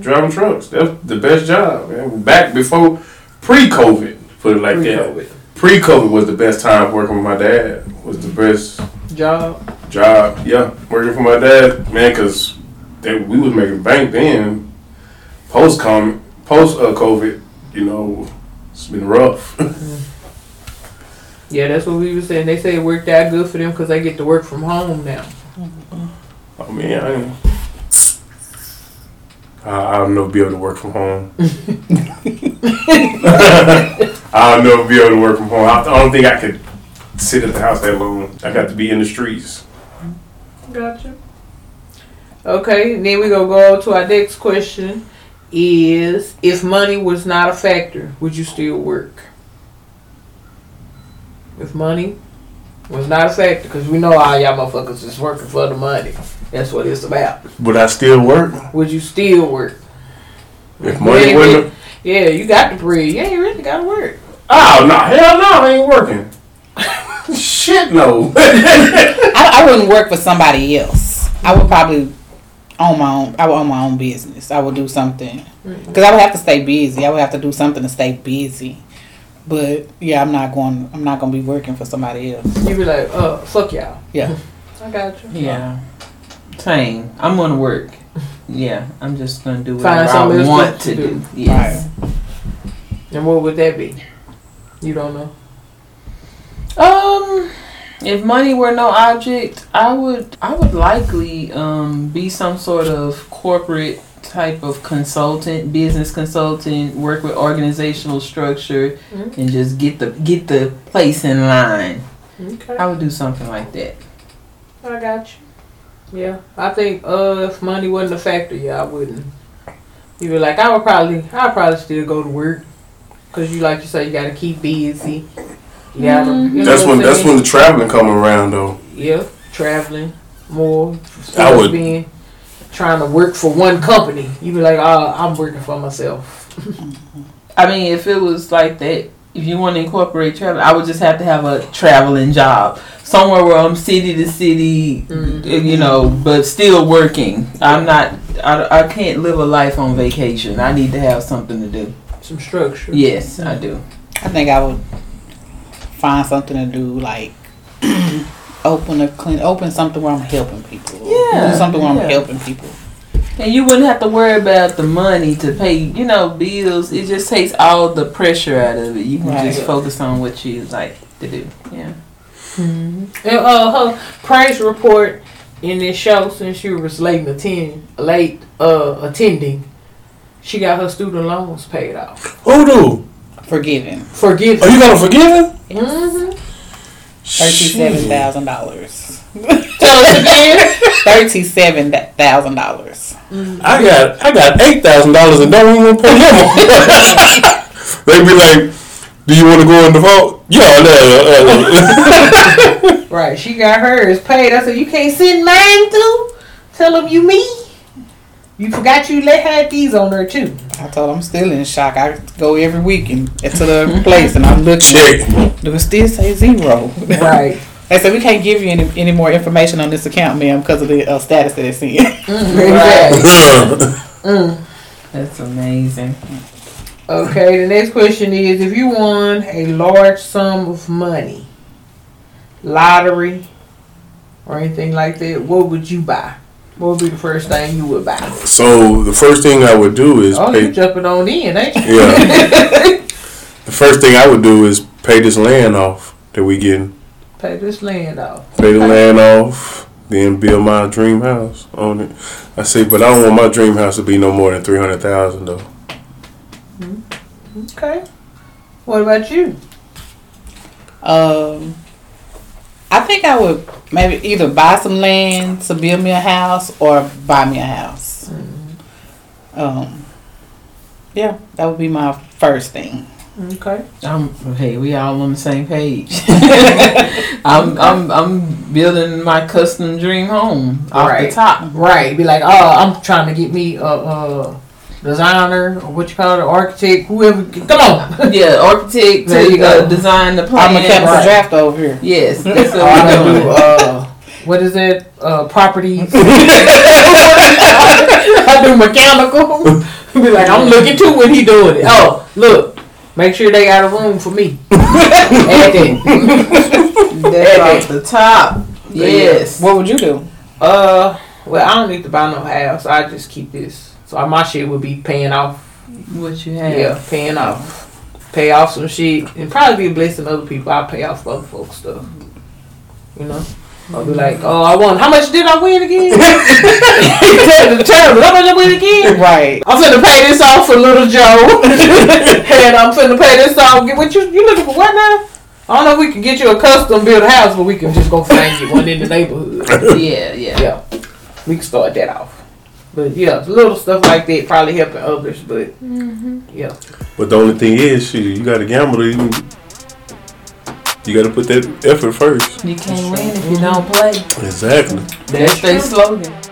driving trucks. That's the best job. Man. Back before pre-COVID, put it like that. Pre-COVID. Pre-COVID was the best time working with my dad. Was the best Job. job. Yeah, working for my dad, man, because we was making bank then. Post com post uh, COVID, you know, it's been rough. <laughs> Yeah, that's what we were saying. They say it worked out good for them because they get to work from home now. I mean, I, ain't- I I'll never be able to work from home. <laughs> I'll never be able to work from home. I, I don't think I could sit at the house that long. I got to be in the streets. Gotcha. Okay, then we gonna go to our next question. Is if money was not a factor, would you still work? If money was not a factor, because we know all y'all motherfuckers is working for the money. That's what it's about. Would I still work Would you still work? if money wasn't? Yeah, you got the bread. You ain't really gotta work. Oh no, hell no, I ain't working. <laughs> Shit no. <laughs> I, I wouldn't work for somebody else. I would probably own my own. I would own my own business. I would do something mm-hmm. because I would have to stay busy. I would have to do something to stay busy. But yeah, I'm not going. I'm not going to be working for somebody else. You be like, oh fuck y'all. Yeah. <laughs> I got you. Yeah. Same. I'm gonna work. <laughs> Yeah. I'm just gonna do Find whatever something I want to to do. do. Yes. And what would that be? You don't know. If money were no object, I would I would likely um be some sort of corporate type of consultant, business consultant, work with organizational structure, Mhm. and just get the get the place in line. Okay. I would do something like that. I got you. Yeah, I think uh, if money wasn't a factor, yeah, I wouldn't. You were like, I would probably, I'd probably still go to work, cause you like you say, you gotta keep busy. You gotta, you know that's when that's when the traveling come around though. yeah, traveling more. I would- Being, trying to work for one company. You be like, oh, I'm working for myself. <laughs> I mean, if it was like that, if you want to incorporate travel, I would just have to have a traveling job somewhere where I'm city to city, Mhm. you know, but still working. I'm not. I, I can't live a life on vacation. I need to have something to do. Some structure. Yes, I do. I think I would find something to do, like <clears throat> open a clean, open something where I'm helping people. Yeah, do something where yeah. I'm helping people. And you wouldn't have to worry about the money to pay, you know, bills. It just takes all the pressure out of it. You can Right. just focus on what you like to do. Yeah. And uh, her praise report in this show, since she was late attend, late uh attending, she got her student loans paid off. Who do? Forgiven. Forgive. Are you gonna forgive him? Mm-hmm. Thirty-seven thousand dollars. Tell us again. Thirty-seven thousand dollars. I got I got eight thousand dollars and don't even pay him. <laughs> On. They be like, "Do you want to go in default?" Yeah, no, uh, <laughs> Right, she got hers paid. I said, you can't send mine too. Tell them you me. You forgot you let had these on there too. I told her I'm still in shock. I go every week and to the <laughs> place and I'm looking. check. Do it still say zero? Right. <laughs> They said we can't give you any, any more information on this account, ma'am, because of the uh, status that it's in. <laughs> Exactly. Mm. That's amazing. Okay, the next question is if you won a large sum of money, lottery, or anything like that, what would you buy? What would be the first thing you would buy? so the first thing I would do is Oh, you pay. jumping on in, ain't you? Yeah. <laughs> the first thing I would do is pay this land off that we getting. Pay this land off. Pay the land off, then build my dream house on it. I say, but I don't want my dream house to be no more than three hundred thousand though. Okay. What about you? Um, I think I would maybe either buy some land to build me a house or buy me a house. Um, yeah, that would be my first thing. Okay. I'm hey, we all on the same page. <laughs> I'm I'm I'm building my custom dream home off Right. the top. Right. Be like, oh, I'm trying to get me a, a designer or what you call it, architect, whoever. Come on. <laughs> Yeah, architect There you to uh, go. design the plan. I'm plan. a chemical right. draft over here. Yes, <laughs> that's Oh, I what we're do uh, what is that? Uh, properties. <laughs> I do mechanical. Be like, I'm looking too when he doing it. Oh, look. Make sure they got a room for me. Add that. That's off the top. Yes. What would you do? Uh, well, I don't need to buy no house. I just keep this. So uh, my shit would be paying off. What you have? Yeah, paying off. Pay off some shit and probably be blessing other people. I'll pay off other folks stuff. You know? I'll be like, oh, I won. How much did I win again? <laughs> Tell the term. How much I win again? Right. I'm finna pay this off for little Joe. <laughs> and I'm finna pay this off. Get what you you looking for what now? I don't know if we can get you a custom built house, but we can just go find you one in the neighborhood. <laughs> Yeah, yeah. Yeah. We can start that off. But yeah, little stuff like that probably helping others, but mm-hmm. yeah. But the only thing is, shit, you got to gamble. You, you got to put that effort first. You can't win if you don't play. Exactly. That's their slogan.